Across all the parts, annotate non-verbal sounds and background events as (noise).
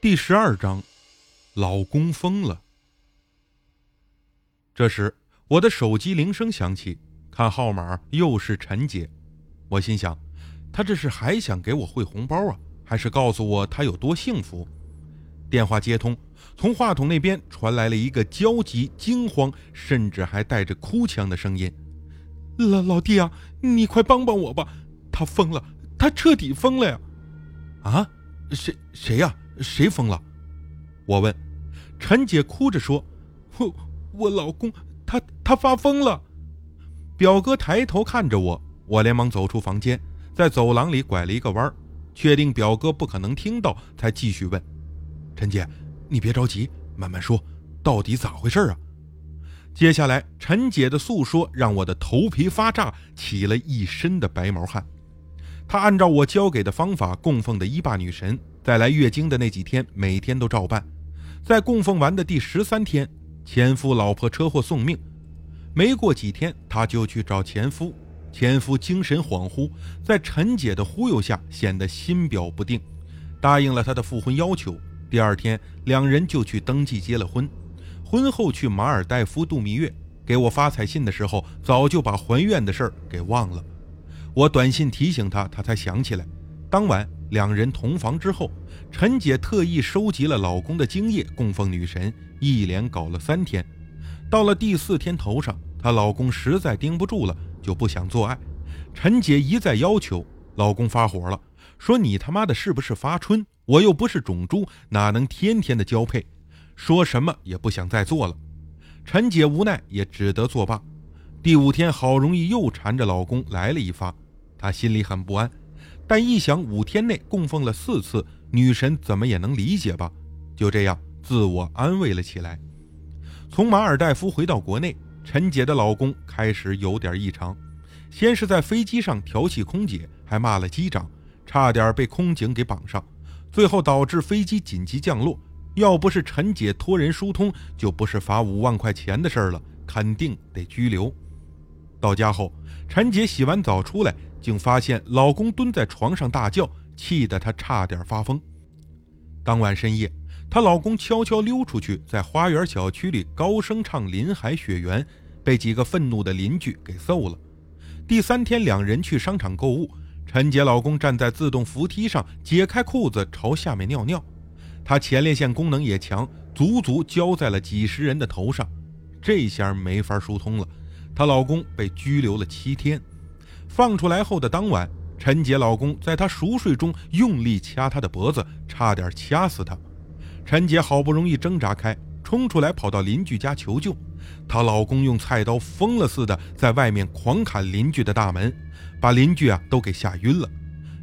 第十二章，老公疯了。这时，我的手机铃声响起，看号码又是陈姐。我心想，她这是还想给我汇红包啊，还是告诉我她有多幸福？电话接通，从话筒那边传来了一个焦急、惊慌，甚至还带着哭腔的声音：“老老弟啊，你快帮帮我吧！他疯了，他彻底疯了呀！”啊？谁谁呀？谁疯了？我问。陈姐哭着说：“我我老公他他发疯了。”表哥抬头看着我，我连忙走出房间，在走廊里拐了一个弯，确定表哥不可能听到，才继续问：“陈姐，你别着急，慢慢说，到底咋回事啊？”接下来，陈姐的诉说让我的头皮发炸，起了一身的白毛汗。他按照我教给的方法供奉的一霸女神。在来月经的那几天，每天都照办。在供奉完的第十三天，前夫老婆车祸送命。没过几天，她就去找前夫。前夫精神恍惚，在陈姐的忽悠下，显得心表不定，答应了她的复婚要求。第二天，两人就去登记结了婚。婚后去马尔代夫度蜜月，给我发彩信的时候，早就把还愿的事儿给忘了。我短信提醒她，她才想起来。当晚。两人同房之后，陈姐特意收集了老公的精液供奉女神，一连搞了三天。到了第四天头上，她老公实在盯不住了，就不想做爱。陈姐一再要求，老公发火了，说：“你他妈的是不是发春？我又不是种猪，哪能天天的交配？”说什么也不想再做了。陈姐无奈，也只得作罢。第五天，好容易又缠着老公来了一发，他心里很不安。但一想五天内供奉了四次女神，怎么也能理解吧？就这样自我安慰了起来。从马尔代夫回到国内，陈姐的老公开始有点异常。先是在飞机上调戏空姐，还骂了机长，差点被空警给绑上，最后导致飞机紧急降落。要不是陈姐托人疏通，就不是罚五万块钱的事儿了，肯定得拘留。到家后，陈姐洗完澡出来。竟发现老公蹲在床上大叫，气得她差点发疯。当晚深夜，她老公悄悄溜出去，在花园小区里高声唱《林海雪原》，被几个愤怒的邻居给揍了。第三天，两人去商场购物，陈杰老公站在自动扶梯上，解开裤子朝下面尿尿。他前列腺功能也强，足足浇在了几十人的头上。这下没法疏通了，她老公被拘留了七天。放出来后的当晚，陈杰老公在她熟睡中用力掐她的脖子，差点掐死她。陈杰好不容易挣扎开，冲出来跑到邻居家求救。她老公用菜刀疯了似的在外面狂砍邻居的大门，把邻居啊都给吓晕了。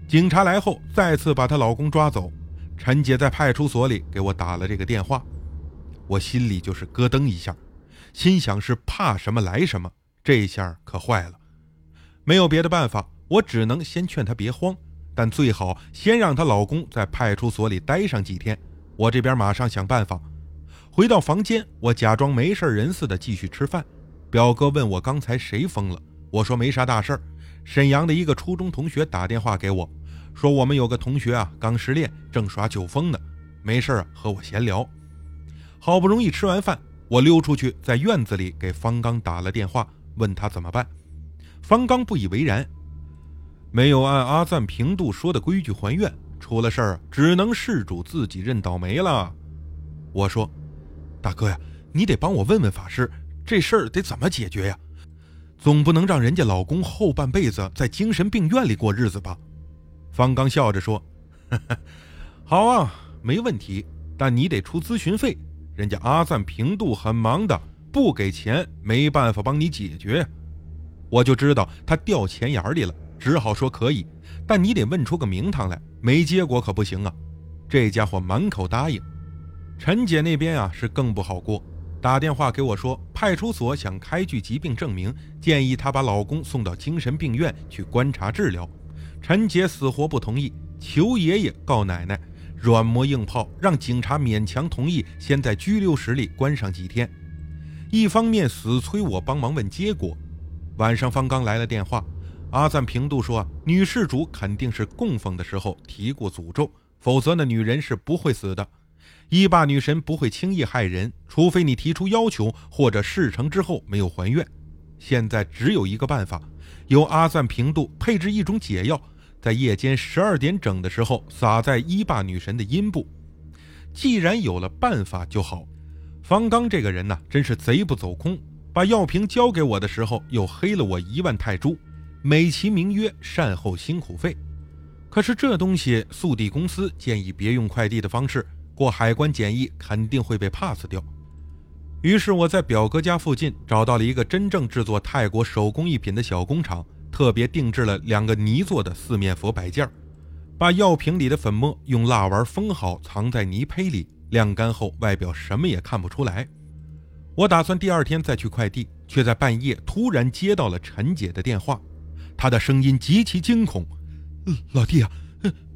警察来后，再次把她老公抓走。陈杰在派出所里给我打了这个电话，我心里就是咯噔一下，心想是怕什么来什么，这一下可坏了。没有别的办法，我只能先劝她别慌，但最好先让她老公在派出所里待上几天。我这边马上想办法。回到房间，我假装没事人似的继续吃饭。表哥问我刚才谁疯了，我说没啥大事儿。沈阳的一个初中同学打电话给我，说我们有个同学啊刚失恋，正耍酒疯呢，没事啊和我闲聊。好不容易吃完饭，我溜出去，在院子里给方刚打了电话，问他怎么办。方刚不以为然，没有按阿赞平度说的规矩还愿，出了事儿只能事主自己认倒霉了。我说：“大哥呀，你得帮我问问法师，这事儿得怎么解决呀？总不能让人家老公后半辈子在精神病院里过日子吧？”方刚笑着说：“ (laughs) 好啊，没问题，但你得出咨询费，人家阿赞平度很忙的，不给钱没办法帮你解决。”我就知道他掉钱眼里了，只好说可以，但你得问出个名堂来，没结果可不行啊！这家伙满口答应。陈姐那边啊是更不好过，打电话给我说，派出所想开具疾病证明，建议她把老公送到精神病院去观察治疗。陈姐死活不同意，求爷爷告奶奶，软磨硬泡，让警察勉强同意，先在拘留室里关上几天。一方面死催我帮忙问结果。晚上，方刚来了电话，阿赞平度说：“女事主肯定是供奉的时候提过诅咒，否则那女人是不会死的。”一霸女神不会轻易害人，除非你提出要求或者事成之后没有还愿。现在只有一个办法，由阿赞平度配置一种解药，在夜间十二点整的时候撒在一霸女神的阴部。既然有了办法就好。方刚这个人呢，真是贼不走空，把药瓶交给我的时候又黑了我一万泰铢，美其名曰善后辛苦费。可是这东西速递公司建议别用快递的方式，过海关检疫肯定会被 pass 掉。于是我在表哥家附近找到了一个真正制作泰国手工艺品的小工厂，特别定制了两个泥做的四面佛摆件，把药瓶里的粉末用蜡丸封好，藏在泥胚里，晾干后外表什么也看不出来。我打算第二天再去快递，却在半夜突然接到了陈姐的电话，她的声音极其惊恐。老弟啊，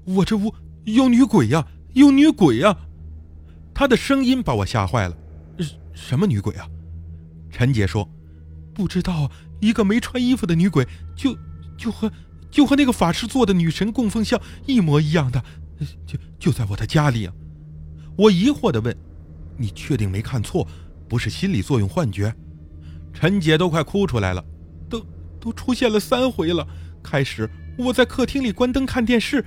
我这屋有女鬼呀，有女鬼呀！她的声音把我吓坏了。什么女鬼啊？陈姐说：“不知道，一个没穿衣服的女鬼，就就和就和那个法师做的女神供奉像一模一样的，就就在我的家里。”我疑惑地问：“你确定没看错？不是心理作用、幻觉？”陈姐都快哭出来了，都都出现了三回了。开始。我在客厅里关灯看电视，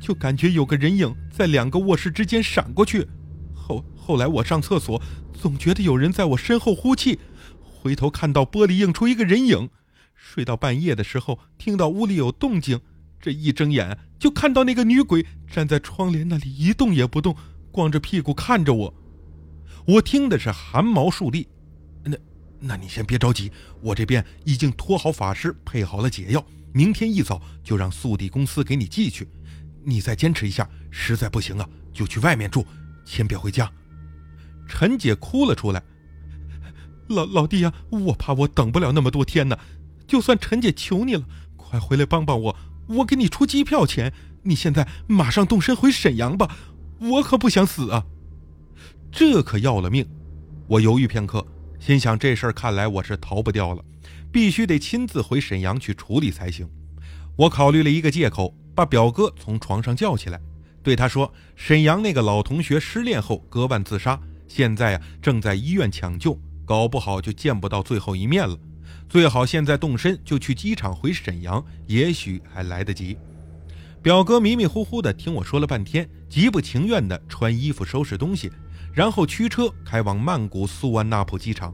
就感觉有个人影在两个卧室之间闪过去。后后来我上厕所，总觉得有人在我身后呼气，回头看到玻璃映出一个人影。睡到半夜的时候，听到屋里有动静，这一睁眼就看到那个女鬼站在窗帘那里一动也不动，光着屁股看着我。我听的是汗毛竖立。那，那你先别着急，我这边已经托好法师，配好了解药。明天一早就让速递公司给你寄去，你再坚持一下，实在不行啊，就去外面住，先别回家。陈姐哭了出来，老老弟呀，我怕我等不了那么多天呢。就算陈姐求你了，快回来帮帮我，我给你出机票钱。你现在马上动身回沈阳吧，我可不想死啊。这可要了命！我犹豫片刻，心想这事儿看来我是逃不掉了。必须得亲自回沈阳去处理才行。我考虑了一个借口，把表哥从床上叫起来，对他说：“沈阳那个老同学失恋后割腕自杀，现在呀正在医院抢救，搞不好就见不到最后一面了。最好现在动身就去机场回沈阳，也许还来得及。”表哥迷迷糊糊的听我说了半天，极不情愿的穿衣服收拾东西，然后驱车开往曼谷素万那普机场。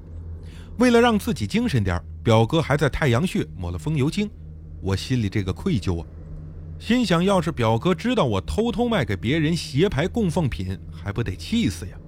为了让自己精神点表哥还在太阳穴抹了风油精，我心里这个愧疚啊，心想要是表哥知道我偷偷卖给别人邪牌供奉品，还不得气死呀！